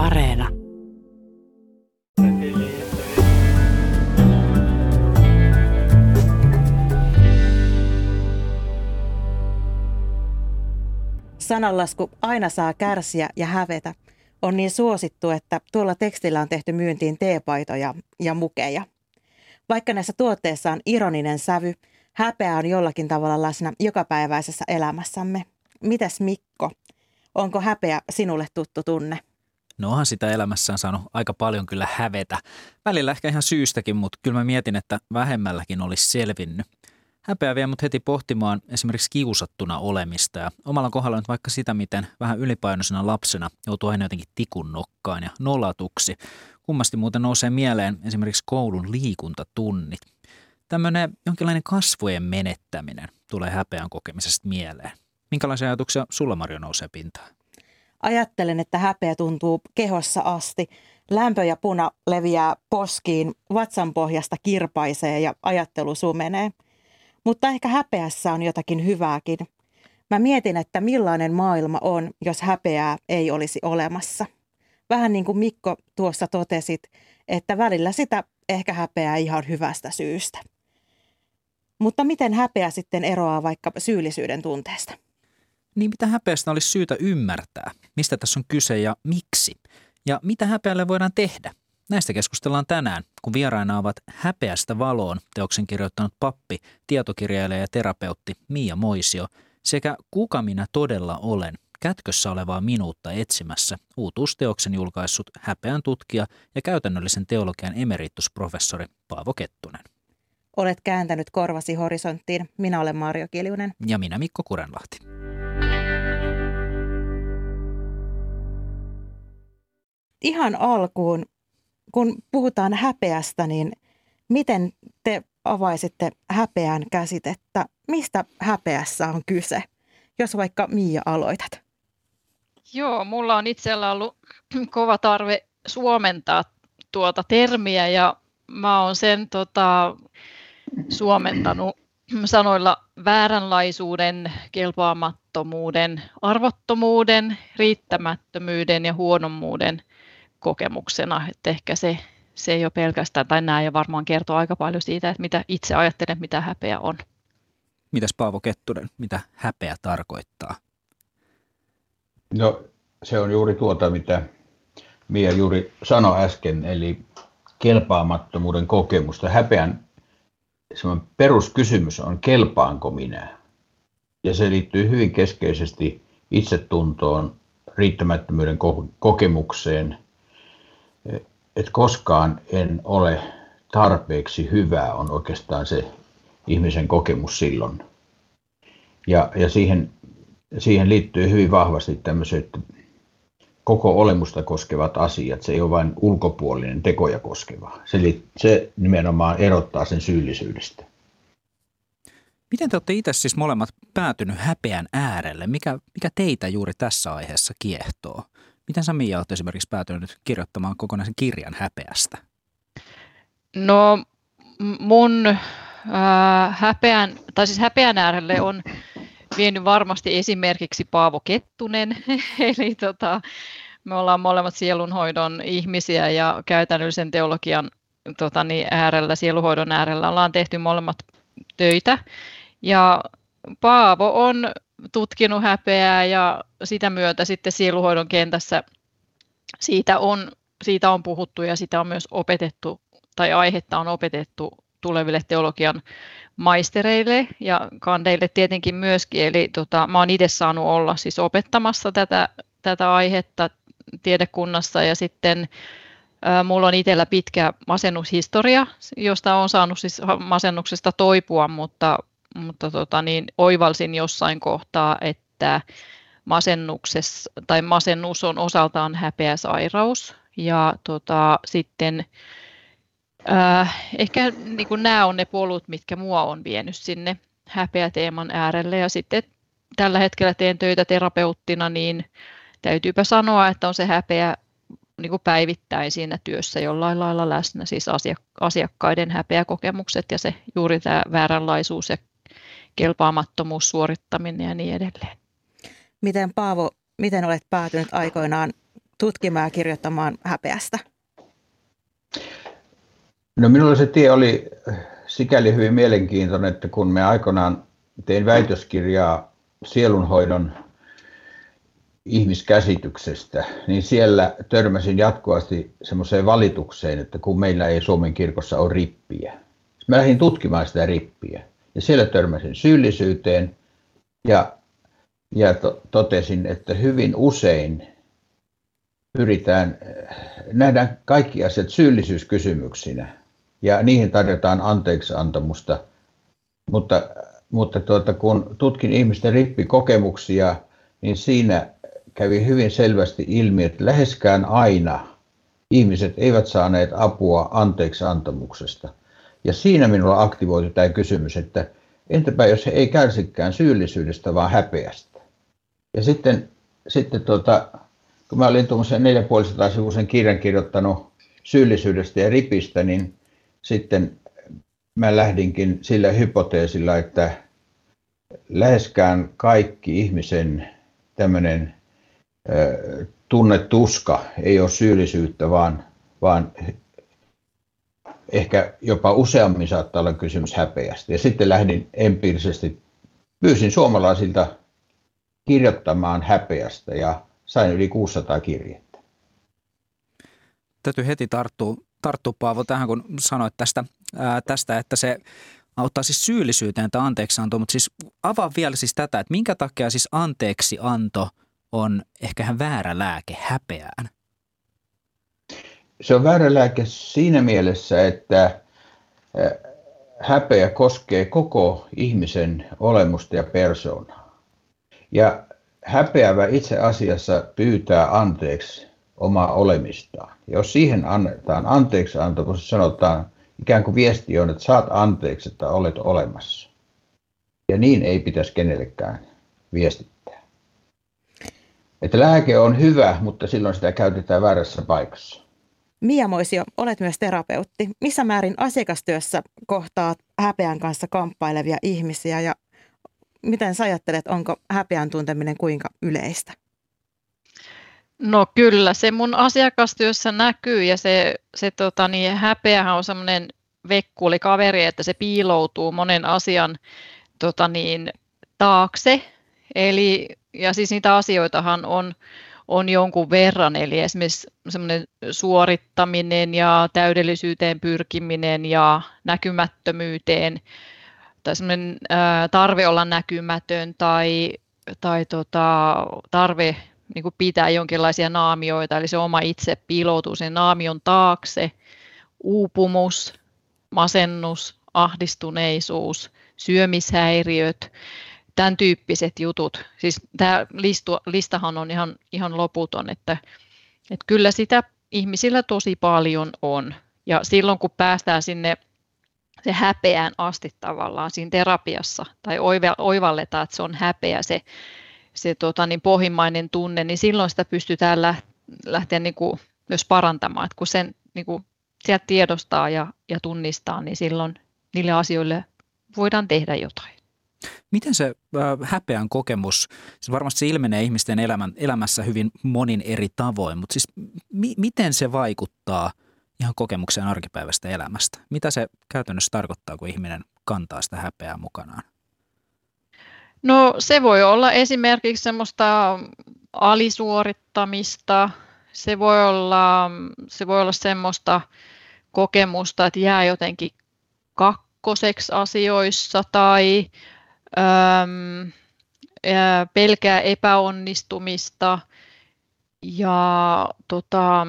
Areena. Sananlasku aina saa kärsiä ja hävetä on niin suosittu, että tuolla tekstillä on tehty myyntiin teepaitoja ja mukeja. Vaikka näissä tuotteissa on ironinen sävy, häpeä on jollakin tavalla läsnä jokapäiväisessä elämässämme. Mitäs Mikko, onko häpeä sinulle tuttu tunne? No onhan sitä elämässään saanut aika paljon kyllä hävetä. Välillä ehkä ihan syystäkin, mutta kyllä mä mietin, että vähemmälläkin olisi selvinnyt. Häpeä vie mut heti pohtimaan esimerkiksi kiusattuna olemista ja omalla kohdalla nyt vaikka sitä, miten vähän ylipainoisena lapsena joutuu aina jotenkin tikun nokkaan ja nolatuksi. Kummasti muuten nousee mieleen esimerkiksi koulun liikuntatunnit. Tämmöinen jonkinlainen kasvojen menettäminen tulee häpeän kokemisesta mieleen. Minkälaisia ajatuksia sulla Marjo nousee pintaan? Ajattelen, että häpeä tuntuu kehossa asti. Lämpö ja puna leviää poskiin, vatsan pohjasta kirpaisee ja ajattelu sumenee. Mutta ehkä häpeässä on jotakin hyvääkin. Mä mietin, että millainen maailma on, jos häpeää ei olisi olemassa. Vähän niin kuin Mikko tuossa totesit, että välillä sitä ehkä häpeää ihan hyvästä syystä. Mutta miten häpeä sitten eroaa vaikka syyllisyyden tunteesta? Niin mitä häpeästä olisi syytä ymmärtää? Mistä tässä on kyse ja miksi? Ja mitä häpeälle voidaan tehdä? Näistä keskustellaan tänään, kun vieraina ovat Häpeästä valoon teoksen kirjoittanut pappi, tietokirjailija ja terapeutti Mia Moisio sekä Kuka minä todella olen, kätkössä olevaa minuutta etsimässä uutuusteoksen julkaissut häpeän tutkija ja käytännöllisen teologian emeritusprofessori Paavo Kettunen. Olet kääntänyt korvasi horisonttiin. Minä olen Marjo Kiljunen. Ja minä Mikko Kurenlahti. Ihan alkuun kun puhutaan häpeästä, niin miten te avaisitte häpeän käsitettä? Mistä häpeässä on kyse? Jos vaikka Miia aloitat. Joo, mulla on itsellä ollut kova tarve suomentaa tuota termiä ja mä oon sen tota, suomentanut sanoilla vääränlaisuuden, kelpaamattomuuden, arvottomuuden, riittämättömyyden ja huonommuuden kokemuksena. Että ehkä se, se ei ole pelkästään, tai nämä jo varmaan kertoo aika paljon siitä, että mitä itse ajattelen, mitä häpeä on. Mitäs Paavo Kettunen, mitä häpeä tarkoittaa? No se on juuri tuota, mitä Mia juuri sanoi äsken, eli kelpaamattomuuden kokemusta. Häpeän peruskysymys on, kelpaanko minä? Ja se liittyy hyvin keskeisesti itsetuntoon, riittämättömyyden kokemukseen – että koskaan en ole tarpeeksi hyvä on oikeastaan se ihmisen kokemus silloin. Ja, ja siihen, siihen liittyy hyvin vahvasti tämmöiset koko olemusta koskevat asiat. Se ei ole vain ulkopuolinen tekoja koskeva. Se, se nimenomaan erottaa sen syyllisyydestä. Miten te olette itse siis molemmat päätynyt häpeän äärelle? Mikä, mikä teitä juuri tässä aiheessa kiehtoo? Miten sä Mia olet esimerkiksi päätynyt kirjoittamaan kokonaisen kirjan häpeästä? No mun äh, häpeän, tai siis häpeän äärelle on vienyt varmasti esimerkiksi Paavo Kettunen, eli tota, me ollaan molemmat sielunhoidon ihmisiä ja käytännöllisen teologian tota, niin äärellä, sielunhoidon äärellä ollaan tehty molemmat töitä. Ja Paavo on tutkinut häpeää ja sitä myötä sitten sieluhoidon kentässä siitä on, siitä on puhuttu ja sitä on myös opetettu tai aihetta on opetettu tuleville teologian maistereille ja kandeille tietenkin myöskin. Eli tota, mä oon itse saanut olla siis opettamassa tätä, tätä aihetta tiedekunnassa ja sitten mulla on itsellä pitkä masennushistoria, josta on saanut siis masennuksesta toipua, mutta mutta tota, niin, oivalsin jossain kohtaa, että masennuksessa, tai masennus on osaltaan häpeä sairaus. Ja tota, sitten äh, ehkä niin kuin nämä on ne polut, mitkä mua on vienyt sinne häpeäteeman äärelle. Ja sitten tällä hetkellä teen töitä terapeuttina, niin täytyypä sanoa, että on se häpeä niin kuin päivittäin siinä työssä jollain lailla läsnä, siis asiakkaiden häpeäkokemukset ja se juuri tämä vääränlaisuus ja kelpaamattomuus, suorittaminen ja niin edelleen. Miten Paavo, miten olet päätynyt aikoinaan tutkimaan ja kirjoittamaan häpeästä? No minulla se tie oli sikäli hyvin mielenkiintoinen, että kun me aikoinaan tein väitöskirjaa sielunhoidon ihmiskäsityksestä, niin siellä törmäsin jatkuvasti semmoiseen valitukseen, että kun meillä ei Suomen kirkossa ole rippiä. Mä lähdin tutkimaan sitä rippiä ja siellä törmäsin syyllisyyteen ja, ja to, totesin, että hyvin usein pyritään, nähdään kaikki asiat syyllisyyskysymyksinä ja niihin tarjotaan anteeksiantamusta, mutta, mutta tuota, kun tutkin ihmisten rippikokemuksia, niin siinä kävi hyvin selvästi ilmi, että läheskään aina ihmiset eivät saaneet apua anteeksiantamuksesta. Ja siinä minulla aktivoitu tämä kysymys, että entäpä jos he ei kärsikään syyllisyydestä, vaan häpeästä. Ja sitten, sitten tuota, kun mä olin tuommoisen 450 sivuisen kirjan kirjoittanut syyllisyydestä ja ripistä, niin sitten mä lähdinkin sillä hypoteesilla, että läheskään kaikki ihmisen tämmöinen tunnetuska ei ole syyllisyyttä, vaan, vaan ehkä jopa useammin saattaa olla kysymys häpeästä. Ja sitten lähdin empiirisesti, pyysin suomalaisilta kirjoittamaan häpeästä ja sain yli 600 kirjettä. Täytyy heti tarttua, tarttua Paavo tähän, kun sanoit tästä, ää, tästä että se auttaa siis syyllisyyteen tai anteeksianto, mutta siis avaa vielä siis tätä, että minkä takia siis anteeksianto on ehkä ihan väärä lääke häpeään? Se on väärä lääke siinä mielessä, että häpeä koskee koko ihmisen olemusta ja persoonaa. Ja häpeävä itse asiassa pyytää anteeksi omaa olemistaan. Jos siihen annetaan anteeksi anto, kun sanotaan, ikään kuin viesti on, että saat anteeksi, että olet olemassa. Ja niin ei pitäisi kenellekään viestittää. Että lääke on hyvä, mutta silloin sitä käytetään väärässä paikassa. Mia Moisio, olet myös terapeutti. Missä määrin asiakastyössä kohtaat häpeän kanssa kamppailevia ihmisiä ja miten sä ajattelet, onko häpeän tunteminen kuinka yleistä? No kyllä, se mun asiakastyössä näkyy ja se, se tota, niin, häpeähän on semmoinen vekkuli kaveri, että se piiloutuu monen asian tota, niin, taakse. Eli, ja siis niitä asioitahan on, on jonkun verran, eli esimerkiksi semmoinen suorittaminen ja täydellisyyteen pyrkiminen ja näkymättömyyteen tai semmoinen tarve olla näkymätön tai, tai tota, tarve niin kuin pitää jonkinlaisia naamioita, eli se oma itse piiloutuu sen naamion taakse, uupumus, masennus, ahdistuneisuus, syömishäiriöt, tämän tyyppiset jutut. Siis tämä listu, listahan on ihan, ihan loputon, että, että kyllä sitä ihmisillä tosi paljon on. Ja silloin kun päästään sinne se häpeään asti tavallaan siinä terapiassa, tai oivalletaan, että se on häpeä se, se tota, niin pohjimmainen tunne, niin silloin sitä pystytään lähteä niin kuin myös parantamaan. että kun sen niin kuin sieltä tiedostaa ja, ja tunnistaa, niin silloin niille asioille voidaan tehdä jotain. Miten se äh, häpeän kokemus, siis varmasti se ilmenee ihmisten elämän, elämässä hyvin monin eri tavoin, mutta siis mi- miten se vaikuttaa ihan kokemukseen arkipäivästä elämästä? Mitä se käytännössä tarkoittaa, kun ihminen kantaa sitä häpeää mukanaan? No se voi olla esimerkiksi semmoista alisuorittamista, se voi olla, se voi olla semmoista kokemusta, että jää jotenkin kakkoseksi asioissa tai äm, pelkää epäonnistumista ja tota,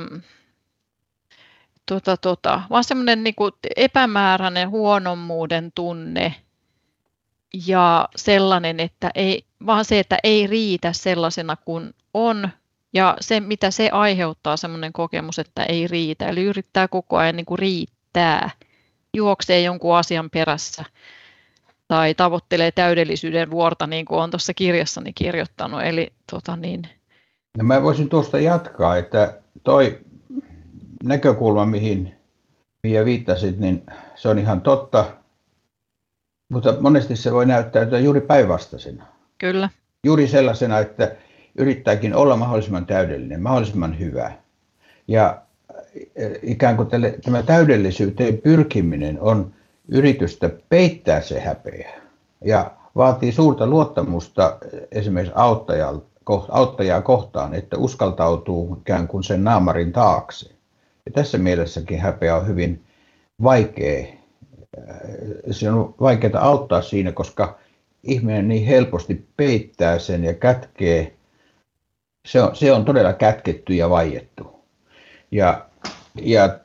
tota, tota, vaan semmoinen niin epämääräinen huonommuuden tunne ja sellainen, että ei, vaan se, että ei riitä sellaisena kuin on ja se, mitä se aiheuttaa, semmoinen kokemus, että ei riitä. Eli yrittää koko ajan niin kuin riittää, juoksee jonkun asian perässä tai tavoittelee täydellisyyden vuorta, niin kuin olen tuossa kirjassani kirjoittanut. Eli, tota niin. no mä voisin tuosta jatkaa, että toi näkökulma, mihin Mia viittasit, niin se on ihan totta, mutta monesti se voi näyttäytyä juuri päinvastaisena. Kyllä. Juuri sellaisena, että yrittääkin olla mahdollisimman täydellinen, mahdollisimman hyvä. Ja ikään kuin tälle, tämä täydellisyyteen pyrkiminen on yritystä peittää se häpeä ja vaatii suurta luottamusta esimerkiksi auttajaa kohtaan, että uskaltautuu ikään kuin sen naamarin taakse. Ja tässä mielessäkin häpeä on hyvin vaikea. Se on vaikeaa auttaa siinä, koska ihminen niin helposti peittää sen ja kätkee. Se on, se on todella kätketty ja vaiettu. Ja, ja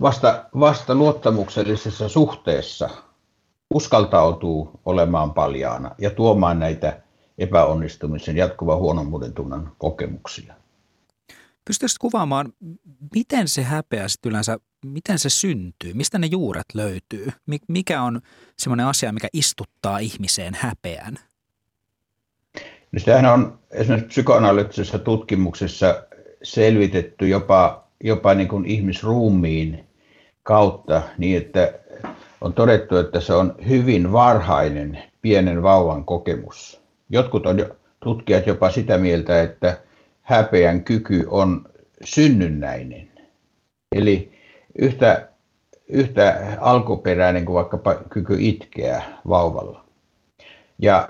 vasta, vasta luottamuksellisessa suhteessa uskaltautuu olemaan paljaana ja tuomaan näitä epäonnistumisen jatkuva huonommuuden tunnan kokemuksia. Pystyisit kuvaamaan, miten se häpeä sitten yleensä, miten se syntyy, mistä ne juuret löytyy? Mikä on semmoinen asia, mikä istuttaa ihmiseen häpeän? No sitähän on esimerkiksi psykoanalyyttisessä tutkimuksessa selvitetty jopa, jopa niin kuin ihmisruumiin kautta niin, että on todettu, että se on hyvin varhainen pienen vauvan kokemus. Jotkut on tutkijat jopa sitä mieltä, että häpeän kyky on synnynnäinen. Eli yhtä, yhtä alkuperäinen kuin vaikkapa kyky itkeä vauvalla. Ja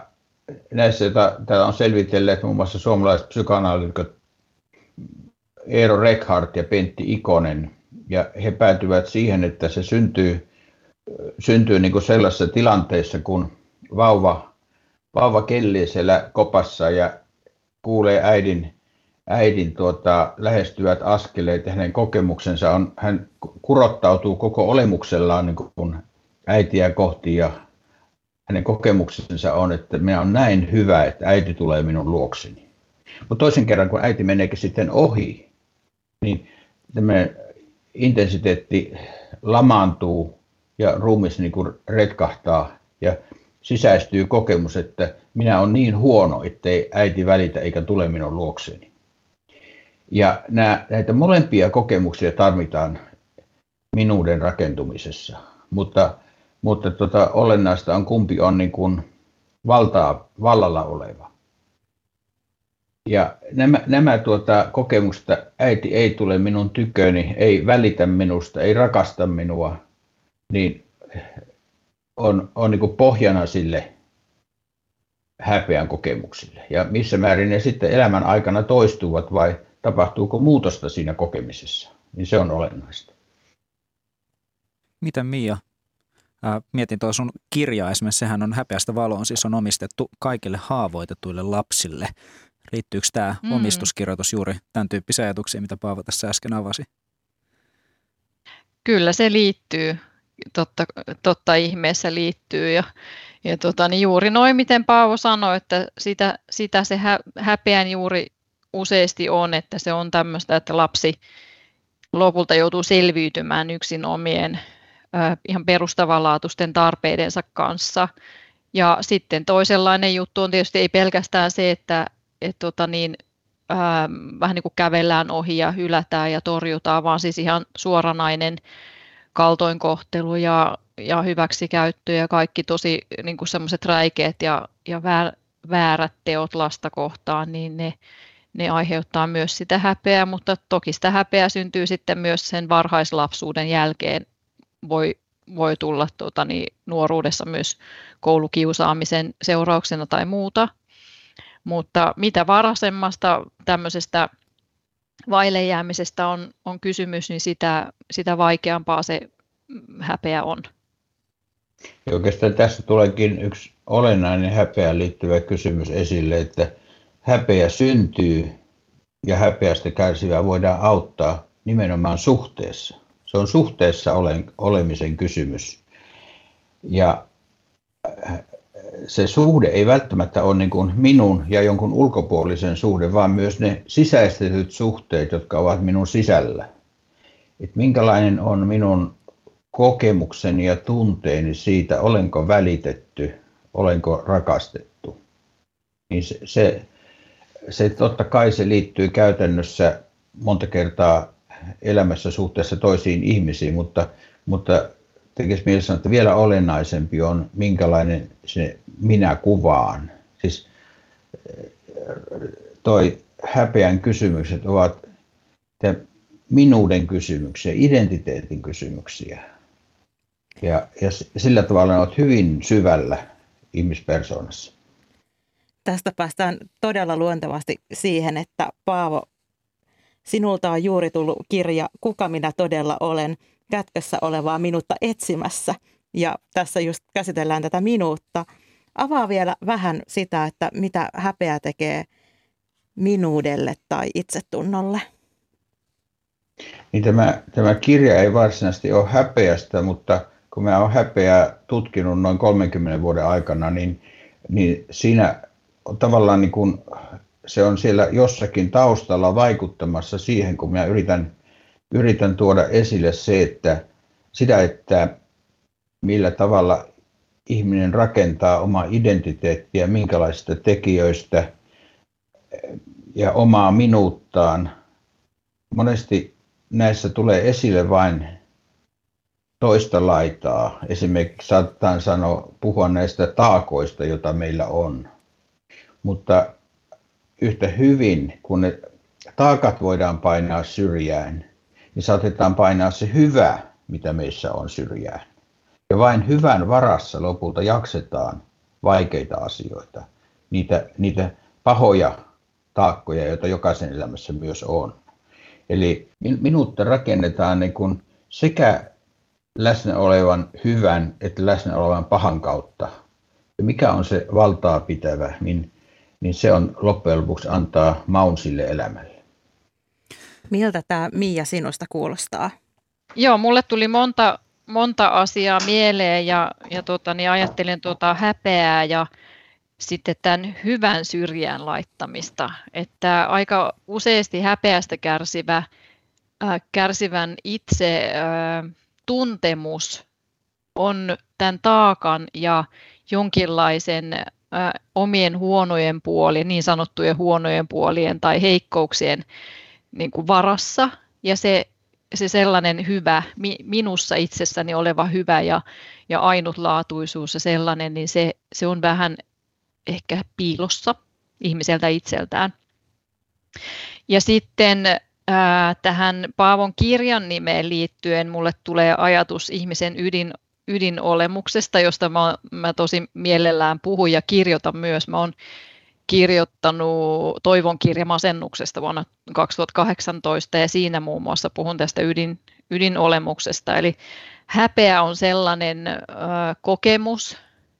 näissä, joita täällä on selvitelleet muun muassa suomalaiset psykoanalyytikot Eero Rekhardt ja Pentti Ikonen, ja he päätyvät siihen, että se syntyy, syntyy niin kuin sellaisessa tilanteessa, kun vauva, vauva kellii siellä kopassa ja kuulee äidin, äidin tuota, lähestyvät askeleet ja hänen kokemuksensa on, hän kurottautuu koko olemuksellaan niin kuin äitiä kohti ja hänen kokemuksensa on, että minä on näin hyvä, että äiti tulee minun luokseni. Mutta toisen kerran, kun äiti meneekin sitten ohi, niin tämmöinen intensiteetti lamaantuu ja ruumis niin kuin retkahtaa ja sisäistyy kokemus, että minä olen niin huono, ettei äiti välitä eikä tule minun luokseni. Ja nämä, näitä molempia kokemuksia tarvitaan minuuden rakentumisessa, mutta, mutta tota, olennaista on kumpi on niin kuin valtaa, vallalla oleva. Ja nämä, nämä tuota, kokemukset, että äiti ei tule minun tyköni, ei välitä minusta, ei rakasta minua, niin on, on niin pohjana sille häpeän kokemuksille. Ja missä määrin ne sitten elämän aikana toistuvat vai tapahtuuko muutosta siinä kokemisessa, niin se on olennaista. Miten Mia? Mietin tuo sun kirja esimerkiksi, sehän on häpeästä valoon, siis on omistettu kaikille haavoitetuille lapsille. Liittyykö tämä mm. omistuskirjoitus juuri tämän tyyppisiin ajatuksiin, mitä Paavo tässä äsken avasi? Kyllä se liittyy, totta, totta ihmeessä liittyy ja, ja tota, niin juuri noin, miten Paavo sanoi, että sitä, sitä se hä, häpeän juuri useasti on, että se on tämmöistä, että lapsi lopulta joutuu selviytymään yksin omien äh, ihan perustavanlaatuisten tarpeidensa kanssa. Ja sitten toisenlainen juttu on tietysti ei pelkästään se, että et tota niin, ää, vähän niin kuin kävellään ohi ja hylätään ja torjutaan, vaan siis ihan suoranainen kaltoinkohtelu ja, ja hyväksikäyttö ja kaikki tosi niin kuin semmoiset räikeät ja, ja väärät teot lasta kohtaan, niin ne, ne aiheuttaa myös sitä häpeää, mutta toki sitä häpeää syntyy sitten myös sen varhaislapsuuden jälkeen. Voi, voi tulla tuota, niin, nuoruudessa myös koulukiusaamisen seurauksena tai muuta. Mutta mitä varasemmasta tämmöisestä vaille jäämisestä on, on kysymys, niin sitä, sitä vaikeampaa se häpeä on. Ja oikeastaan tässä tuleekin yksi olennainen häpeään liittyvä kysymys esille, että häpeä syntyy ja häpeästä kärsivää voidaan auttaa nimenomaan suhteessa. Se on suhteessa olemisen kysymys. Ja se suhde ei välttämättä ole niin kuin minun ja jonkun ulkopuolisen suhde, vaan myös ne sisäistetyt suhteet, jotka ovat minun sisällä. Et minkälainen on minun kokemukseni ja tunteeni siitä, olenko välitetty, olenko rakastettu. Niin se, se, se totta kai se liittyy käytännössä monta kertaa elämässä suhteessa toisiin ihmisiin, mutta, mutta tekisi mieli sanoa, että vielä olennaisempi on, minkälainen se minä kuvaan. Siis toi häpeän kysymykset ovat minuuden kysymyksiä, identiteetin kysymyksiä. Ja, ja sillä tavalla ovat hyvin syvällä ihmispersoonassa. Tästä päästään todella luontevasti siihen, että Paavo, sinulta on juuri tullut kirja Kuka minä todella olen, kätkössä olevaa minuutta etsimässä. Ja tässä just käsitellään tätä minuutta. Avaa vielä vähän sitä, että mitä häpeä tekee minuudelle tai itsetunnolle. Niin tämä, tämä kirja ei varsinaisesti ole häpeästä, mutta kun mä olen häpeää tutkinut noin 30 vuoden aikana, niin, niin siinä tavallaan niin kuin, se on siellä jossakin taustalla vaikuttamassa siihen, kun mä yritän, yritän tuoda esille se, että sitä, että millä tavalla ihminen rakentaa omaa identiteettiä, minkälaisista tekijöistä ja omaa minuuttaan. Monesti näissä tulee esille vain toista laitaa. Esimerkiksi saatetaan sanoa, puhua näistä taakoista, joita meillä on. Mutta yhtä hyvin, kun ne taakat voidaan painaa syrjään, niin saatetaan painaa se hyvä, mitä meissä on syrjään. Ja vain hyvän varassa lopulta jaksetaan vaikeita asioita, niitä, niitä pahoja taakkoja, joita jokaisen elämässä myös on. Eli minuutta rakennetaan niin kuin sekä läsnä olevan hyvän että läsnä olevan pahan kautta. Ja mikä on se valtaa pitävä, niin, niin se on loppujen lopuksi antaa maun sille elämälle. Miltä tämä Mia sinusta kuulostaa? Joo, mulle tuli monta, monta asiaa mieleen ja, ja tota, niin ajattelin tuota häpeää ja sitten tämän hyvän syrjään laittamista. Että aika useasti häpeästä kärsivä, äh, kärsivän itse äh, tuntemus on tämän taakan ja jonkinlaisen ä, omien huonojen puolien, niin sanottujen huonojen puolien tai heikkouksien niin kuin varassa. Ja se, se sellainen hyvä, mi, minussa itsessäni oleva hyvä ja, ja ainutlaatuisuus ja sellainen, niin se, se on vähän ehkä piilossa ihmiseltä itseltään. Ja sitten tähän Paavon kirjan nimeen liittyen mulle tulee ajatus ihmisen ydin, ydinolemuksesta, josta mä, mä tosi mielellään puhun ja kirjoitan myös. Mä oon kirjoittanut Toivon kirja masennuksesta vuonna 2018 ja siinä muun muassa puhun tästä ydin, ydinolemuksesta. Eli häpeä on sellainen ö, kokemus,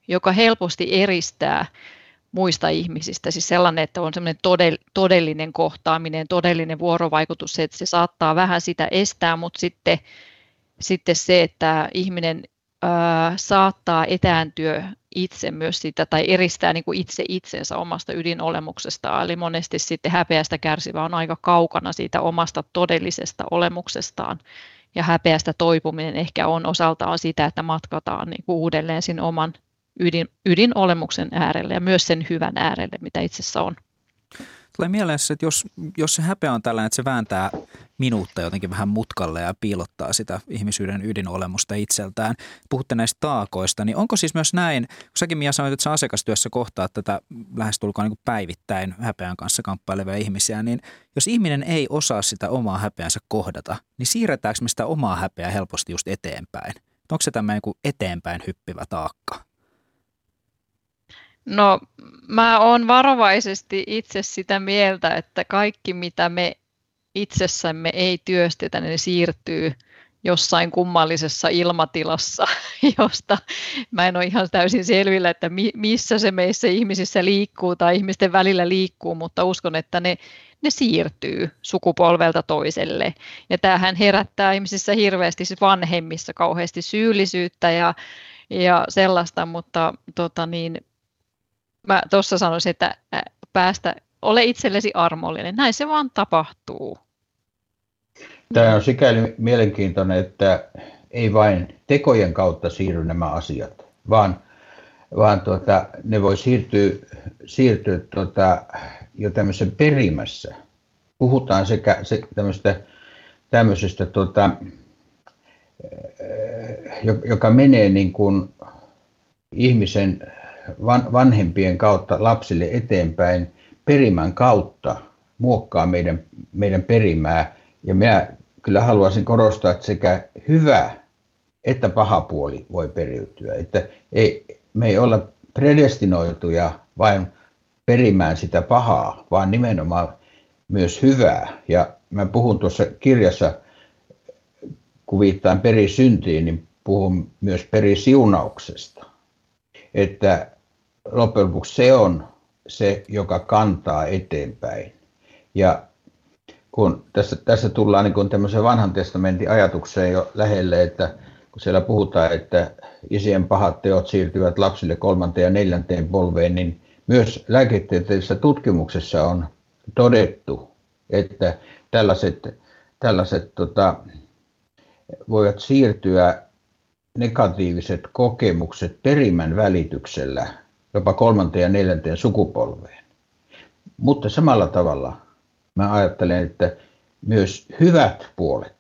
joka helposti eristää muista ihmisistä. Siis sellainen, että on semmoinen todellinen kohtaaminen, todellinen vuorovaikutus, se, että se saattaa vähän sitä estää, mutta sitten, sitten se, että ihminen ää, saattaa etääntyä itse myös sitä tai eristää niin kuin itse itsensä omasta ydinolemuksesta. Eli monesti sitten häpeästä kärsivä on aika kaukana siitä omasta todellisesta olemuksestaan. Ja häpeästä toipuminen ehkä on osaltaan sitä, että matkataan niin kuin uudelleen sinne oman ydin, ydinolemuksen äärelle ja myös sen hyvän äärelle, mitä itsessä on. Tulee mieleen että jos, jos se häpeä on tällainen, että se vääntää minuutta jotenkin vähän mutkalle ja piilottaa sitä ihmisyyden ydinolemusta itseltään. Puhutte näistä taakoista, niin onko siis myös näin, kun säkin Mia sanoit, että sä asiakastyössä kohtaat tätä lähestulkoon niin päivittäin häpeän kanssa kamppailevia ihmisiä, niin jos ihminen ei osaa sitä omaa häpeänsä kohdata, niin siirretäänkö me sitä omaa häpeää helposti just eteenpäin? Onko se tämmöinen eteenpäin hyppivä taakka? No mä oon varovaisesti itse sitä mieltä, että kaikki mitä me itsessämme ei työstetä, niin siirtyy jossain kummallisessa ilmatilassa, josta mä en ole ihan täysin selvillä, että missä se meissä ihmisissä liikkuu tai ihmisten välillä liikkuu, mutta uskon, että ne, ne siirtyy sukupolvelta toiselle. Ja tämähän herättää ihmisissä hirveästi siis vanhemmissa kauheasti syyllisyyttä ja, ja sellaista, mutta tota niin, mä tuossa sanoisin, että päästä, ole itsellesi armollinen. Näin se vaan tapahtuu. Tämä on sikäli mielenkiintoinen, että ei vain tekojen kautta siirry nämä asiat, vaan, vaan tuota, ne voi siirtyä, siirtyä tuota, jo tämmöisen perimässä. Puhutaan sekä se, tämmöistä, tämmöisestä, tuota, joka menee niin kuin ihmisen van, vanhempien kautta lapsille eteenpäin, perimän kautta muokkaa meidän, meidän perimää. Ja minä kyllä haluaisin korostaa, että sekä hyvä että paha puoli voi periytyä. Että ei, me ei olla predestinoituja vain perimään sitä pahaa, vaan nimenomaan myös hyvää. Ja mä puhun tuossa kirjassa, kun viittaan perisyntiin, niin puhun myös perisiunauksesta. Että loppujen lopuksi se on se, joka kantaa eteenpäin. Ja kun tässä, tässä tullaan niin kuin tämmöisen vanhan testamentin ajatukseen jo lähelle, että kun siellä puhutaan, että isien pahat teot siirtyvät lapsille kolmanteen ja neljänteen polveen, niin myös lääketieteellisessä tutkimuksessa on todettu, että tällaiset, tällaiset tota, voivat siirtyä negatiiviset kokemukset perimän välityksellä jopa kolmanteen ja neljänteen sukupolveen. Mutta samalla tavalla mä ajattelen, että myös hyvät puolet.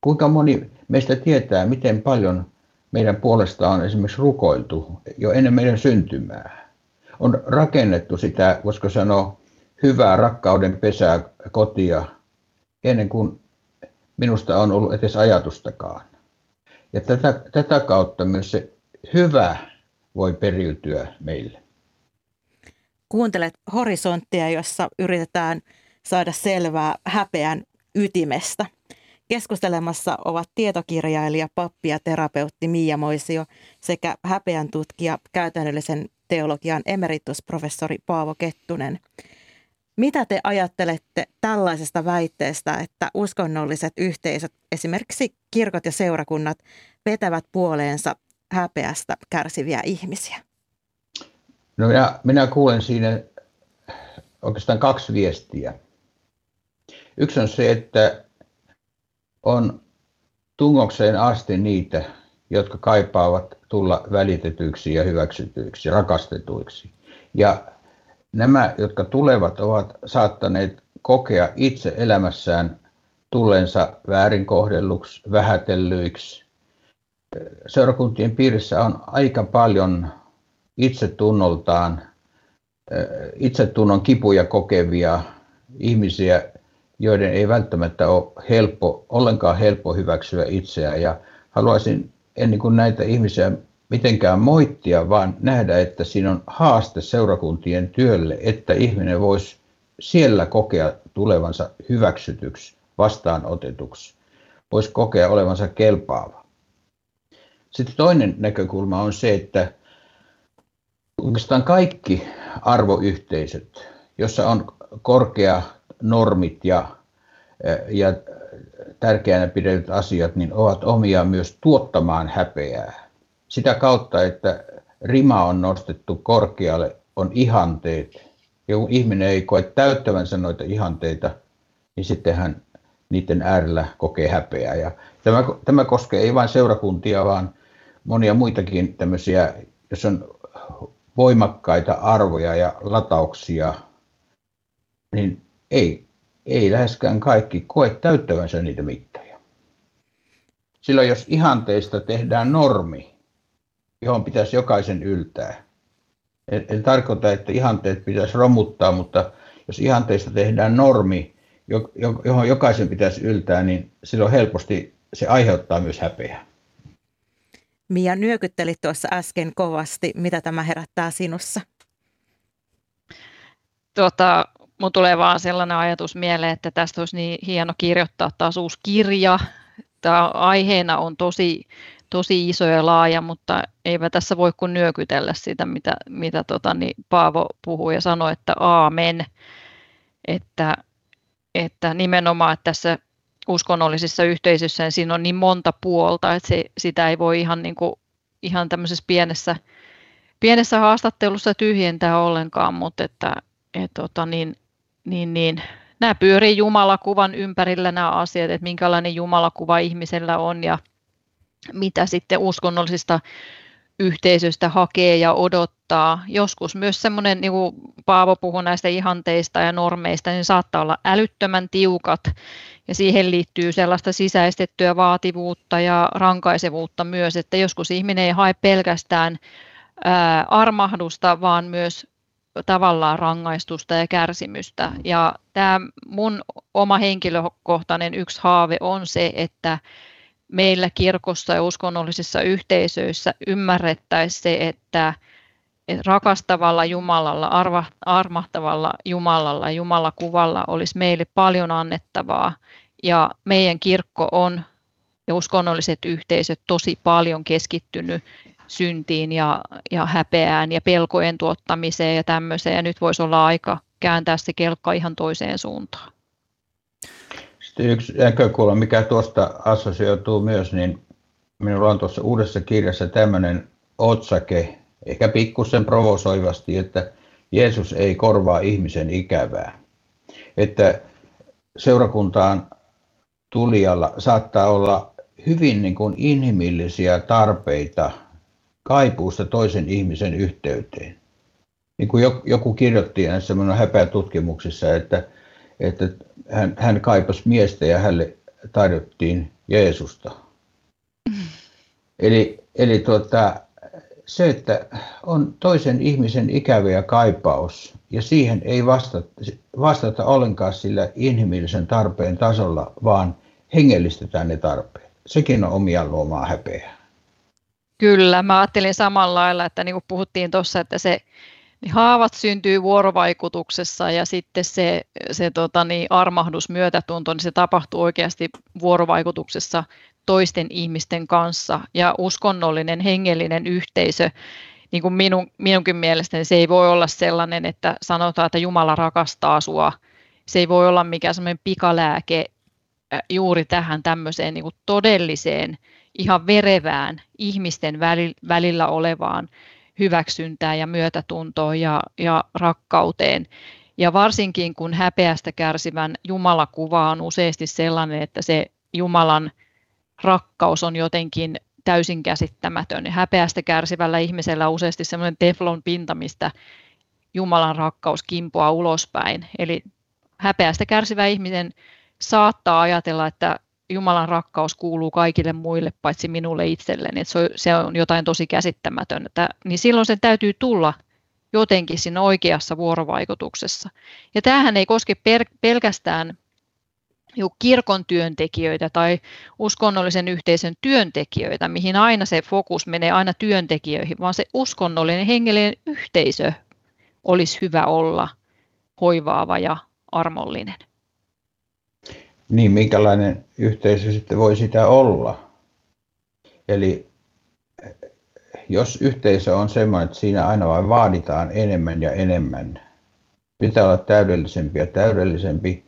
Kuinka moni meistä tietää, miten paljon meidän puolesta on esimerkiksi rukoiltu jo ennen meidän syntymää. On rakennettu sitä, voisiko sanoa, hyvää rakkauden pesää kotia ennen kuin minusta on ollut edes ajatustakaan. Ja tätä, tätä kautta myös se hyvä voi periytyä meille. Kuuntelet horisonttia, jossa yritetään saada selvää häpeän ytimestä. Keskustelemassa ovat tietokirjailija, pappi ja terapeutti Miia Moisio sekä häpeän tutkija, käytännöllisen teologian emeritusprofessori Paavo Kettunen. Mitä te ajattelette tällaisesta väitteestä, että uskonnolliset yhteisöt, esimerkiksi kirkot ja seurakunnat, vetävät puoleensa häpeästä kärsiviä ihmisiä? No minä, minä kuulen siinä oikeastaan kaksi viestiä. Yksi on se, että on tungokseen asti niitä, jotka kaipaavat tulla välitetyiksi ja hyväksytyiksi, rakastetuiksi. Ja nämä, jotka tulevat, ovat saattaneet kokea itse elämässään tullensa väärinkohdelluksi, vähätellyiksi. Seurakuntien piirissä on aika paljon itsetunnoltaan, itsetunnon kipuja kokevia ihmisiä, joiden ei välttämättä ole helppo, ollenkaan helppo hyväksyä itseään. Ja haluaisin ennen kuin näitä ihmisiä mitenkään moittia, vaan nähdä, että siinä on haaste seurakuntien työlle, että ihminen voisi siellä kokea tulevansa hyväksytyksi, vastaanotetuksi, voisi kokea olevansa kelpaava. Sitten toinen näkökulma on se, että oikeastaan kaikki arvoyhteisöt, jossa on korkea normit ja, ja tärkeänä pidetyt asiat, niin ovat omia myös tuottamaan häpeää. Sitä kautta, että rima on nostettu korkealle, on ihanteet. Ja kun ihminen ei koe täyttävänsä noita ihanteita, niin sitten hän niiden äärellä kokee häpeää. Ja tämä, tämä koskee ei vain seurakuntia, vaan monia muitakin tämmöisiä, jos on voimakkaita arvoja ja latauksia, niin ei, ei läheskään kaikki koe täyttävänsä niitä mittaja. Silloin jos ihanteista tehdään normi, johon pitäisi jokaisen yltää. En tarkoita, että ihanteet pitäisi romuttaa, mutta jos ihanteista tehdään normi, johon jokaisen pitäisi yltää, niin silloin helposti se aiheuttaa myös häpeää. Mia nyökytteli tuossa äsken kovasti. Mitä tämä herättää sinussa? Tuota, mun tulee vaan sellainen ajatus mieleen, että tästä olisi niin hieno kirjoittaa taas uusi kirja. Tämä aiheena on tosi, tosi iso ja laaja, mutta eipä tässä voi kuin nyökytellä sitä, mitä, mitä tota, niin Paavo puhuu ja sanoi, että aamen. Että, että nimenomaan että tässä uskonnollisissa yhteisöissä niin siinä on niin monta puolta, että se, sitä ei voi ihan, niin kuin, ihan tämmöisessä pienessä, pienessä haastattelussa tyhjentää ollenkaan, mutta että et, tota, niin, niin, niin, nämä pyörii Jumalakuvan ympärillä nämä asiat, että minkälainen Jumalakuva ihmisellä on ja mitä sitten uskonnollisista yhteisöstä hakee ja odottaa. Joskus myös semmoinen, niin kuin Paavo puhui näistä ihanteista ja normeista, niin saattaa olla älyttömän tiukat ja siihen liittyy sellaista sisäistettyä vaativuutta ja rankaisevuutta myös, että joskus ihminen ei hae pelkästään ää, armahdusta, vaan myös tavallaan rangaistusta ja kärsimystä. Ja tämä mun oma henkilökohtainen yksi haave on se, että meillä kirkossa ja uskonnollisissa yhteisöissä ymmärrettäisiin se, että rakastavalla Jumalalla, arva, armahtavalla Jumalalla, Jumalakuvalla olisi meille paljon annettavaa. Ja meidän kirkko on ja uskonnolliset yhteisöt tosi paljon keskittynyt syntiin ja, ja häpeään ja pelkojen tuottamiseen ja tämmöiseen. Ja nyt voisi olla aika kääntää se kelkka ihan toiseen suuntaan. Sitten yksi näkökulma, mikä tuosta assosioituu myös, niin minulla on tuossa uudessa kirjassa tämmöinen otsake, ehkä pikkusen provosoivasti, että Jeesus ei korvaa ihmisen ikävää. Että seurakuntaan tulijalla saattaa olla hyvin niin kuin inhimillisiä tarpeita kaipuusta toisen ihmisen yhteyteen. Niin kuin joku kirjoitti näissä minun häpeätutkimuksissa, että, että hän, hän kaipasi miestä ja hänelle tarjottiin Jeesusta. Eli, eli tuota, se, että on toisen ihmisen ikävä ja kaipaus ja siihen ei vastata, vastata ollenkaan sillä inhimillisen tarpeen tasolla, vaan hengellistetään ne tarpeet. Sekin on omia luomaa häpeää. Kyllä, mä ajattelin samalla lailla, että niin kuin puhuttiin tuossa, että se niin haavat syntyy vuorovaikutuksessa ja sitten se, se tota, niin armahdus, myötätunto, niin se tapahtuu oikeasti vuorovaikutuksessa toisten ihmisten kanssa. Ja uskonnollinen, hengellinen yhteisö, niin kuin minun, minunkin mielestäni se ei voi olla sellainen, että sanotaan, että Jumala rakastaa sua. Se ei voi olla mikään semmoinen pikalääke juuri tähän tämmöiseen niin kuin todelliseen, ihan verevään ihmisten välillä olevaan hyväksyntään ja myötätuntoon ja, ja rakkauteen. Ja varsinkin kun häpeästä kärsivän Jumalakuva on useasti sellainen, että se Jumalan rakkaus on jotenkin täysin käsittämätön. Häpeästä kärsivällä ihmisellä on useasti semmoinen teflon pinta, mistä Jumalan rakkaus kimpoaa ulospäin. Eli häpeästä kärsivä ihminen saattaa ajatella, että Jumalan rakkaus kuuluu kaikille muille paitsi minulle itselleni, että se on, jotain tosi käsittämätöntä, niin silloin sen täytyy tulla jotenkin siinä oikeassa vuorovaikutuksessa. Ja tämähän ei koske pelkästään kirkon työntekijöitä tai uskonnollisen yhteisön työntekijöitä, mihin aina se fokus menee aina työntekijöihin, vaan se uskonnollinen hengellinen yhteisö olisi hyvä olla hoivaava ja armollinen. Niin, minkälainen yhteisö sitten voi sitä olla? Eli jos yhteisö on sellainen, että siinä aina vain vaaditaan enemmän ja enemmän, pitää olla täydellisempi ja täydellisempi,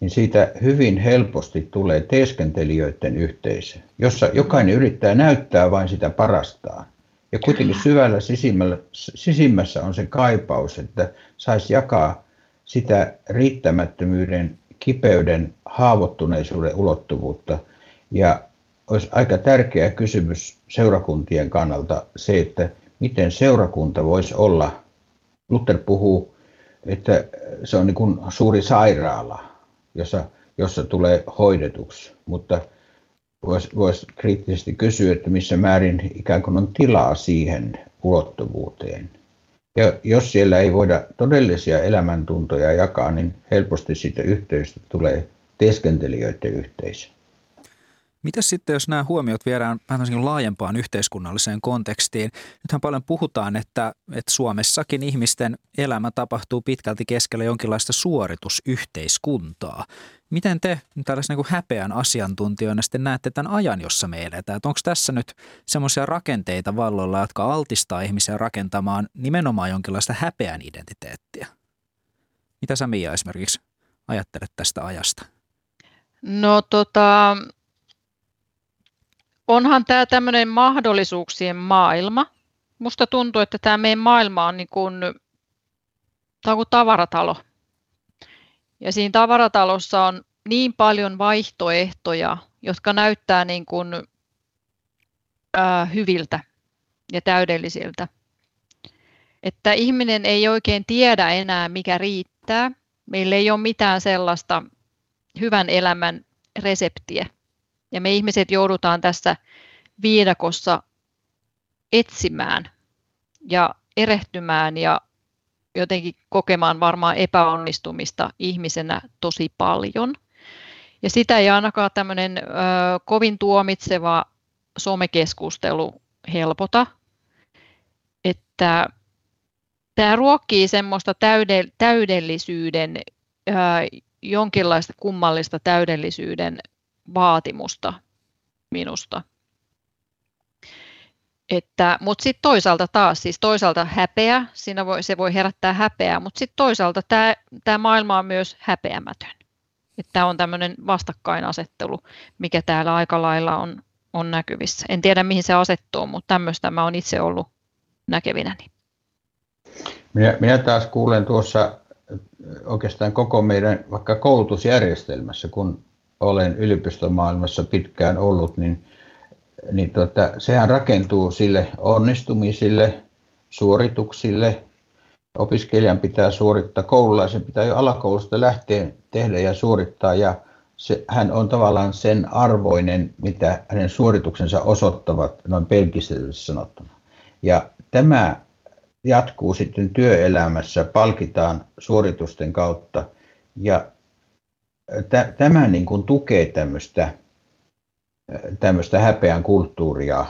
niin siitä hyvin helposti tulee teeskentelijöiden yhteisö, jossa jokainen yrittää näyttää vain sitä parastaan. Ja kuitenkin syvällä sisimmässä on se kaipaus, että saisi jakaa sitä riittämättömyyden kipeyden, haavoittuneisuuden ulottuvuutta. Ja olisi aika tärkeä kysymys seurakuntien kannalta se, että miten seurakunta voisi olla. Luther puhuu, että se on niin kuin suuri sairaala, jossa, jossa tulee hoidetuksi, mutta voisi vois kriittisesti kysyä, että missä määrin ikään kuin on tilaa siihen ulottuvuuteen. Ja jos siellä ei voida todellisia elämäntuntoja jakaa, niin helposti siitä yhteisöstä tulee teeskentelijöiden yhteisö. Mitä sitten, jos nämä huomiot viedään vähän laajempaan yhteiskunnalliseen kontekstiin? Nythän paljon puhutaan, että, että Suomessakin ihmisten elämä tapahtuu pitkälti keskellä jonkinlaista suoritusyhteiskuntaa. Miten te tällaisen niin häpeän asiantuntijoina sitten näette tämän ajan, jossa me eletään? Onko tässä nyt semmoisia rakenteita valloilla, jotka altistaa ihmisiä rakentamaan nimenomaan jonkinlaista häpeän identiteettiä? Mitä sä Mia esimerkiksi ajattelet tästä ajasta? No tota, onhan tämä tämmöinen mahdollisuuksien maailma. Musta tuntuu, että tämä meidän maailma on niin kuin, tämä on kuin tavaratalo. Ja siinä tavaratalossa on niin paljon vaihtoehtoja, jotka näyttää niin kuin, ää, hyviltä ja täydellisiltä. Että ihminen ei oikein tiedä enää, mikä riittää. Meillä ei ole mitään sellaista hyvän elämän reseptiä. Ja me ihmiset joudutaan tässä viidakossa etsimään ja erehtymään ja jotenkin kokemaan varmaan epäonnistumista ihmisenä tosi paljon. Ja sitä ei ainakaan tämmöinen ö, kovin tuomitseva somekeskustelu helpota, että tämä ruokkii semmoista täydellisyyden, ö, jonkinlaista kummallista täydellisyyden vaatimusta minusta. Että, mutta sitten toisaalta taas, siis toisaalta häpeä, siinä voi, se voi herättää häpeää, mutta sitten toisaalta tämä, tämä maailma on myös häpeämätön. Tämä on tämmöinen vastakkainasettelu, mikä täällä aika lailla on, on näkyvissä. En tiedä mihin se asettuu, mutta tämmöistä mä olen itse ollut näkevinäni. Minä, minä taas kuulen tuossa oikeastaan koko meidän vaikka koulutusjärjestelmässä, kun olen yliopistomaailmassa pitkään ollut, niin, niin tota, sehän rakentuu sille onnistumisille, suorituksille. Opiskelijan pitää suorittaa, koululaisen pitää jo alakoulusta lähtien tehdä ja suorittaa ja se, hän on tavallaan sen arvoinen, mitä hänen suorituksensa osoittavat, noin pelkistetysti sanottuna. Ja tämä jatkuu sitten työelämässä, palkitaan suoritusten kautta ja tämä niin kuin tukee tämmöistä, tämmöistä häpeän kulttuuria,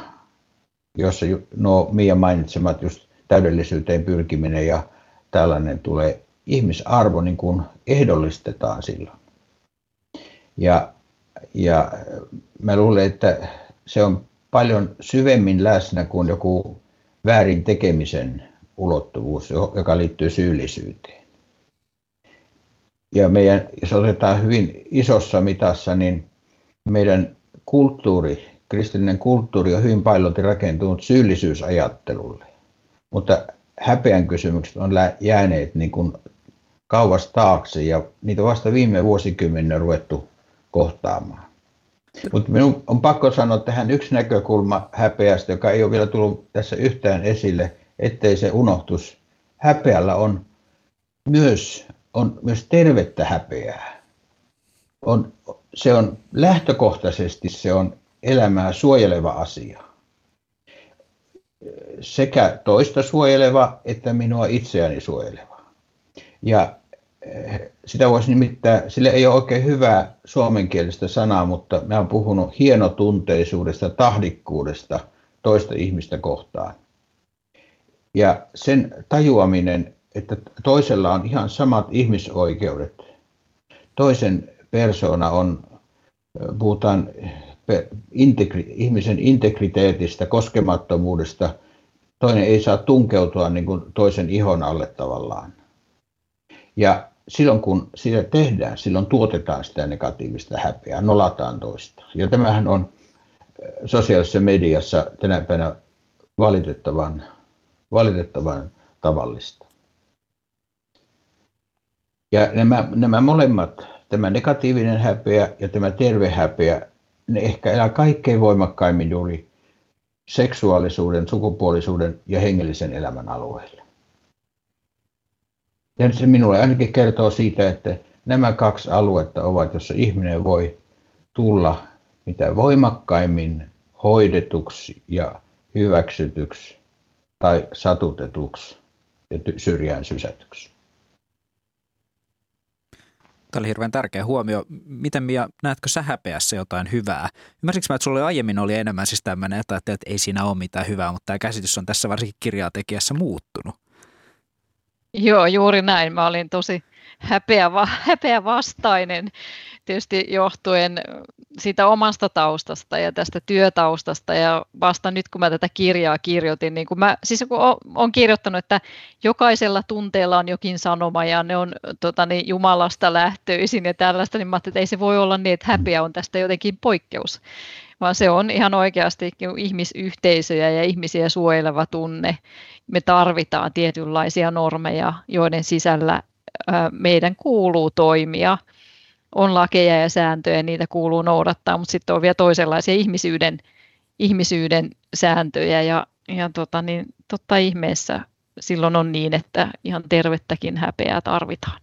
jossa nuo Mia mainitsemat just täydellisyyteen pyrkiminen ja tällainen tulee, ihmisarvo niin kuin ehdollistetaan silloin. Ja, ja mä luulen, että se on paljon syvemmin läsnä kuin joku väärin tekemisen ulottuvuus, joka liittyy syyllisyyteen ja meidän, jos otetaan hyvin isossa mitassa, niin meidän kulttuuri, kristillinen kulttuuri on hyvin paljon rakentunut syyllisyysajattelulle. Mutta häpeän kysymykset on jääneet niin kuin kauas taakse ja niitä vasta viime vuosikymmenen ruvettu kohtaamaan. Mutta minun on pakko sanoa tähän yksi näkökulma häpeästä, joka ei ole vielä tullut tässä yhtään esille, ettei se unohtus. Häpeällä on myös on myös tervettä häpeää. On, se on lähtökohtaisesti se on elämää suojeleva asia. Sekä toista suojeleva että minua itseäni suojeleva. Ja eh, sitä voisi nimittää, sille ei ole oikein hyvää suomenkielistä sanaa, mutta mä oon puhunut hienotunteisuudesta, tahdikkuudesta toista ihmistä kohtaan. Ja sen tajuaminen että toisella on ihan samat ihmisoikeudet. Toisen persona on, puhutaan integri, ihmisen integriteetistä, koskemattomuudesta. Toinen ei saa tunkeutua niin kuin toisen ihon alle tavallaan. Ja silloin kun sitä tehdään, silloin tuotetaan sitä negatiivista häpeää, nolataan toista. Ja tämähän on sosiaalisessa mediassa tänä päivänä valitettavan, valitettavan tavallista. Ja nämä, nämä molemmat, tämä negatiivinen häpeä ja tämä terve häpeä, ne ehkä elää kaikkein voimakkaimmin juuri seksuaalisuuden, sukupuolisuuden ja hengellisen elämän alueella. Ja se minulle ainakin kertoo siitä, että nämä kaksi aluetta ovat, jossa ihminen voi tulla mitä voimakkaimmin hoidetuksi ja hyväksytyksi tai satutetuksi ja syrjään sysätyksi. Tämä oli hirveän tärkeä huomio. Miten Mia, näetkö sä häpeässä jotain hyvää? Ymmärsinkö mä, että sulla aiemmin oli enemmän siis tämmöinen, että, että ei siinä ole mitään hyvää, mutta tämä käsitys on tässä varsinkin kirjaa tekijässä muuttunut. Joo, juuri näin. Mä olin tosi häpeä, häpeä vastainen tietysti johtuen siitä omasta taustasta ja tästä työtaustasta ja vasta nyt kun mä tätä kirjaa kirjoitin, niin kun mä siis kun olen kirjoittanut, että jokaisella tunteella on jokin sanoma ja ne on tota, niin, Jumalasta lähtöisin ja tällaista, niin mä että ei se voi olla niin, että häpeä on tästä jotenkin poikkeus, vaan se on ihan oikeasti ihmisyhteisöjä ja ihmisiä suojeleva tunne. Me tarvitaan tietynlaisia normeja, joiden sisällä meidän kuuluu toimia – on lakeja ja sääntöjä, niitä kuuluu noudattaa, mutta sitten on vielä toisenlaisia ihmisyyden, ihmisyyden sääntöjä ja, ja tota, niin, totta ihmeessä silloin on niin, että ihan tervettäkin häpeää tarvitaan.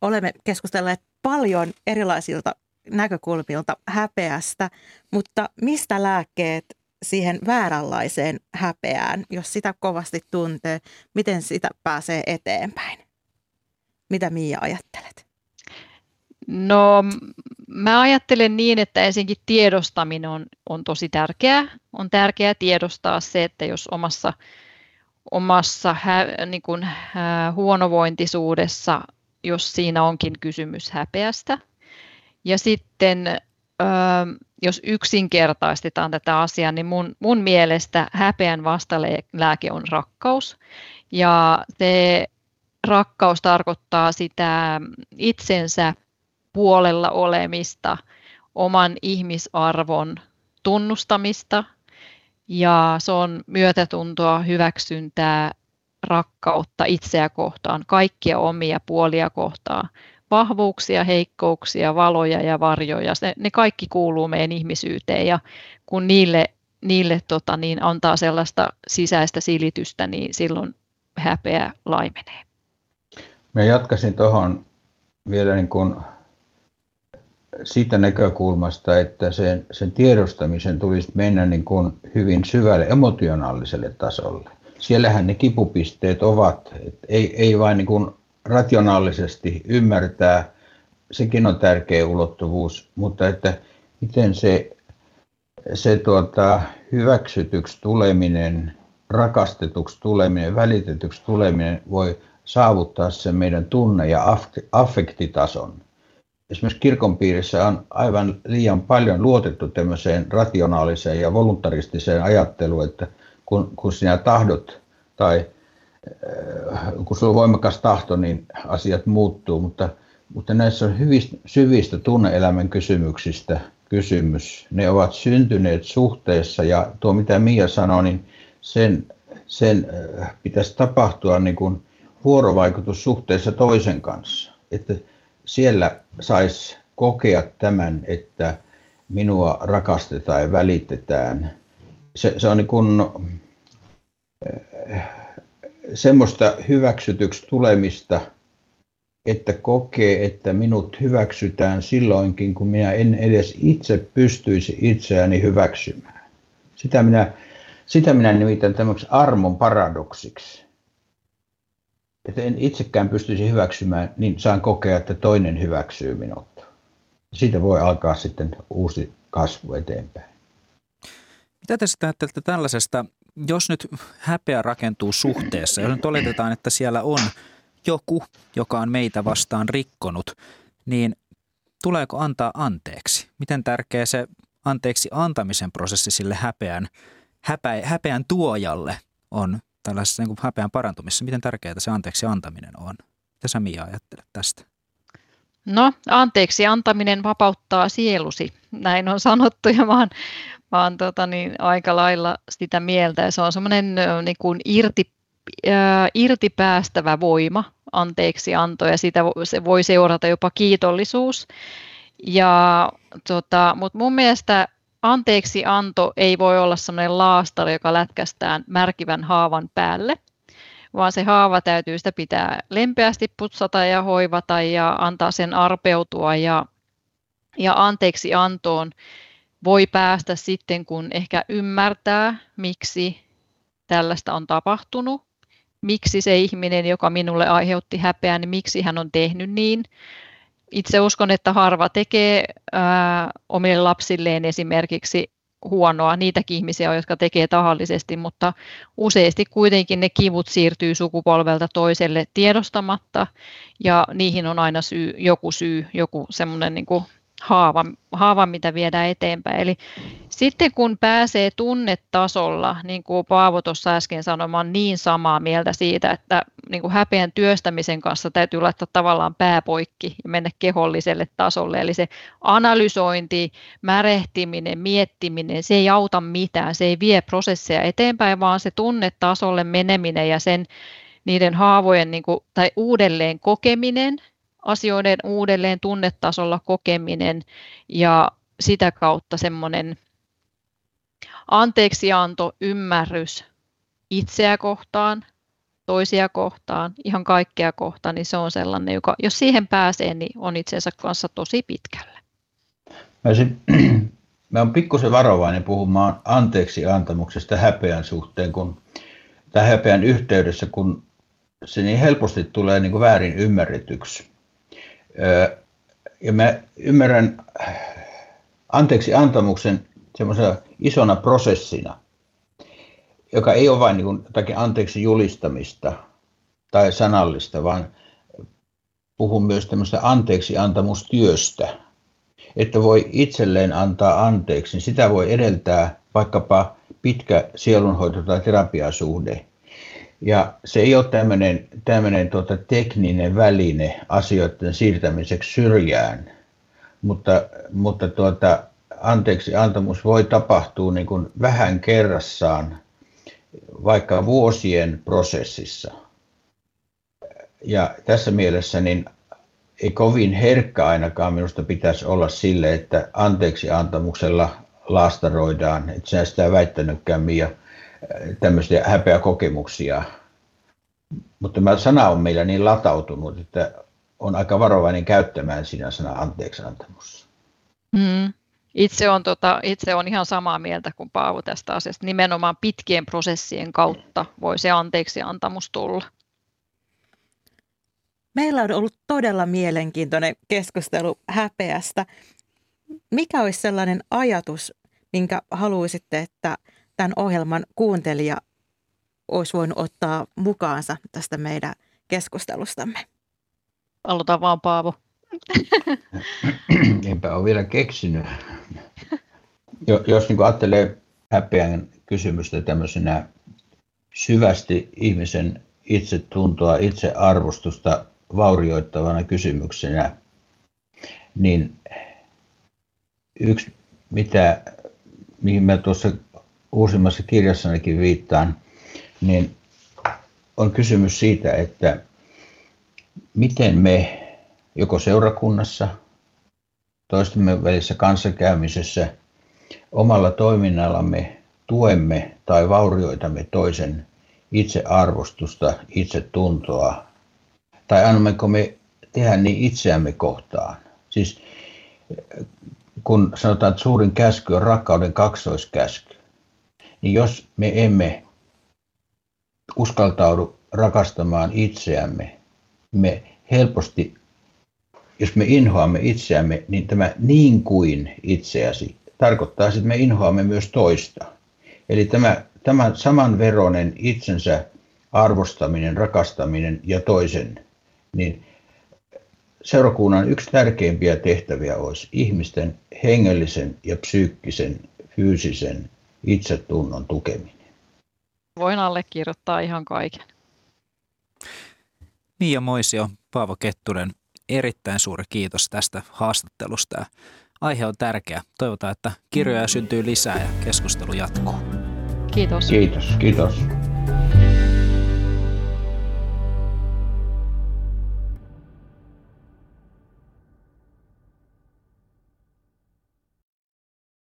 Olemme keskustelleet paljon erilaisilta näkökulmilta häpeästä, mutta mistä lääkkeet siihen vääränlaiseen häpeään, jos sitä kovasti tuntee, miten sitä pääsee eteenpäin? Mitä Mia ajattelet? No mä ajattelen niin, että ensinnäkin tiedostaminen on, on tosi tärkeää. On tärkeää tiedostaa se, että jos omassa, omassa hä, niin kuin, hä, huonovointisuudessa, jos siinä onkin kysymys häpeästä. Ja sitten jos yksinkertaistetaan tätä asiaa, niin mun, mun mielestä häpeän vastalääke on rakkaus. Ja se rakkaus tarkoittaa sitä itsensä puolella olemista, oman ihmisarvon tunnustamista ja se on myötätuntoa, hyväksyntää, rakkautta itseä kohtaan, kaikkia omia puolia kohtaan, vahvuuksia, heikkouksia, valoja ja varjoja. Ne, ne kaikki kuuluu meidän ihmisyyteen ja kun niille, niille tota, niin antaa sellaista sisäistä silitystä, niin silloin häpeä laimenee. Mä jatkaisin tuohon vielä niin kuin siitä näkökulmasta, että sen, sen tiedostamisen tulisi mennä niin kuin hyvin syvälle emotionaaliselle tasolle. Siellähän ne kipupisteet ovat, että ei, ei vain niin kuin rationaalisesti ymmärtää, sekin on tärkeä ulottuvuus, mutta että miten se, se tuota, hyväksytyksi tuleminen, rakastetuksi tuleminen, välitetyksi tuleminen voi saavuttaa sen meidän tunne- ja affektitason. Esimerkiksi kirkon piirissä on aivan liian paljon luotettu tämmöiseen rationaaliseen ja voluntaristiseen ajatteluun, että kun, kun sinä tahdot tai kun sulla on voimakas tahto, niin asiat muuttuu, mutta, mutta näissä on hyvistä, syvistä tunneelämän kysymyksistä kysymys. Ne ovat syntyneet suhteessa ja tuo mitä Mia sanoi, niin sen, sen äh, pitäisi tapahtua niin kuin vuorovaikutussuhteessa toisen kanssa. Että siellä saisi kokea tämän, että minua rakastetaan ja välitetään. Se, se on niin kuin, äh, semmoista hyväksytyksi tulemista, että kokee, että minut hyväksytään silloinkin, kun minä en edes itse pystyisi itseäni hyväksymään. Sitä minä, sitä minä nimitän tämmöksi armon paradoksiksi että en itsekään pystyisi hyväksymään, niin saan kokea, että toinen hyväksyy minut. Siitä voi alkaa sitten uusi kasvu eteenpäin. Mitä te sitten ajattelette tällaisesta, jos nyt häpeä rakentuu suhteessa, jos nyt oletetaan, että siellä on joku, joka on meitä vastaan rikkonut, niin tuleeko antaa anteeksi? Miten tärkeä se anteeksi antamisen prosessi sille häpeän, häpeä, häpeän tuojalle on tällaisessa niin häpeän parantumisessa, miten tärkeää se anteeksi antaminen on? Mitä sä Mia ajattelet tästä? No, anteeksi antaminen vapauttaa sielusi, näin on sanottu ja mä oon tota, niin, aika lailla sitä mieltä. Ja se on semmoinen niin kuin irti, äh, irtipäästävä voima, anteeksi anto ja sitä se voi seurata jopa kiitollisuus. Ja, tota, mutta mun mielestä anteeksi anto ei voi olla sellainen laastari, joka lätkästään märkivän haavan päälle, vaan se haava täytyy sitä pitää lempeästi putsata ja hoivata ja antaa sen arpeutua ja, ja anteeksi antoon voi päästä sitten, kun ehkä ymmärtää, miksi tällaista on tapahtunut, miksi se ihminen, joka minulle aiheutti häpeää, niin miksi hän on tehnyt niin, itse uskon, että harva tekee ää, omille lapsilleen esimerkiksi huonoa, niitäkin ihmisiä, jotka tekee tahallisesti, mutta useasti kuitenkin ne kivut siirtyy sukupolvelta toiselle tiedostamatta. Ja niihin on aina syy, joku syy, joku semmoinen niin haava, haava, mitä viedään eteenpäin. Eli sitten kun pääsee tunnetasolla, niin kuin Paavo tuossa äsken sanoi, niin samaa mieltä siitä, että niin kuin häpeän työstämisen kanssa täytyy laittaa tavallaan pääpoikki ja mennä keholliselle tasolle. Eli se analysointi, märehtiminen, miettiminen, se ei auta mitään, se ei vie prosesseja eteenpäin, vaan se tunnetasolle meneminen ja sen niiden haavojen niin kuin, tai uudelleen kokeminen – asioiden uudelleen tunnetasolla kokeminen ja sitä kautta semmoinen anteeksianto, ymmärrys itseä kohtaan, toisia kohtaan, ihan kaikkea kohtaan, niin se on sellainen, joka, jos siihen pääsee, niin on itsensä kanssa tosi pitkällä. Mä olisin mä oon pikkusen varovainen puhumaan anteeksi antamuksesta häpeän suhteen, kun, tai häpeän yhteydessä, kun se niin helposti tulee niin kuin väärin ymmärretyksi. Ja mä ymmärrän anteeksi antamuksen semmoisena isona prosessina, joka ei ole vain niin kuin jotakin anteeksi julistamista tai sanallista, vaan puhun myös tämmöistä anteeksi antamustyöstä, että voi itselleen antaa anteeksi, niin sitä voi edeltää vaikkapa pitkä sielunhoito- tai terapiasuhde. Ja se ei ole tämmöinen, tämmöinen tuota tekninen väline asioiden siirtämiseksi syrjään, mutta, mutta tuota, anteeksi antamus voi tapahtua niin kuin vähän kerrassaan, vaikka vuosien prosessissa. Ja tässä mielessä niin ei kovin herkkä ainakaan minusta pitäisi olla sille, että anteeksi antamuksella laastaroidaan, että sinä sitä väittänytkään Mia, tämmöisiä häpeäkokemuksia. Mutta tämä sana on meillä niin latautunut, että on aika varovainen käyttämään sinä sana anteeksi antamus. Mm. Itse on, tota, itse on ihan samaa mieltä kuin Paavo tästä asiasta. Nimenomaan pitkien prosessien kautta voi se anteeksi antamus tulla. Meillä on ollut todella mielenkiintoinen keskustelu häpeästä. Mikä olisi sellainen ajatus, minkä haluaisitte, että tämän ohjelman kuuntelija olisi voinut ottaa mukaansa tästä meidän keskustelustamme? Aloita vaan Paavo. Enpä ole vielä keksinyt. Jos niin ajattelee häpeän kysymystä tämmöisenä syvästi ihmisen itsetuntoa, itsearvostusta vaurioittavana kysymyksenä, niin yksi, mitä, mihin mä tuossa uusimmassa kirjassanikin viittaan, niin on kysymys siitä, että miten me joko seurakunnassa, toistemme välissä kanssakäymisessä, omalla toiminnallamme tuemme tai vaurioitamme toisen itsearvostusta, itsetuntoa, tai annammeko me tehdä niin itseämme kohtaan. Siis kun sanotaan, että suurin käsky on rakkauden kaksoiskäsky, niin jos me emme uskaltaudu rakastamaan itseämme, me helposti, jos me inhoamme itseämme, niin tämä niin kuin itseäsi tarkoittaa, että me inhoamme myös toista. Eli tämä, tämä samanveroinen itsensä arvostaminen, rakastaminen ja toisen niin seurakunnan yksi tärkeimpiä tehtäviä olisi ihmisten hengellisen ja psyykkisen, fyysisen itsetunnon tukeminen. Voin allekirjoittaa ihan kaiken. Mia Moisio, Paavo Kettunen, erittäin suuri kiitos tästä haastattelusta. Aihe on tärkeä. Toivotaan, että kirjoja syntyy lisää ja keskustelu jatkuu. Kiitos. Kiitos, kiitos.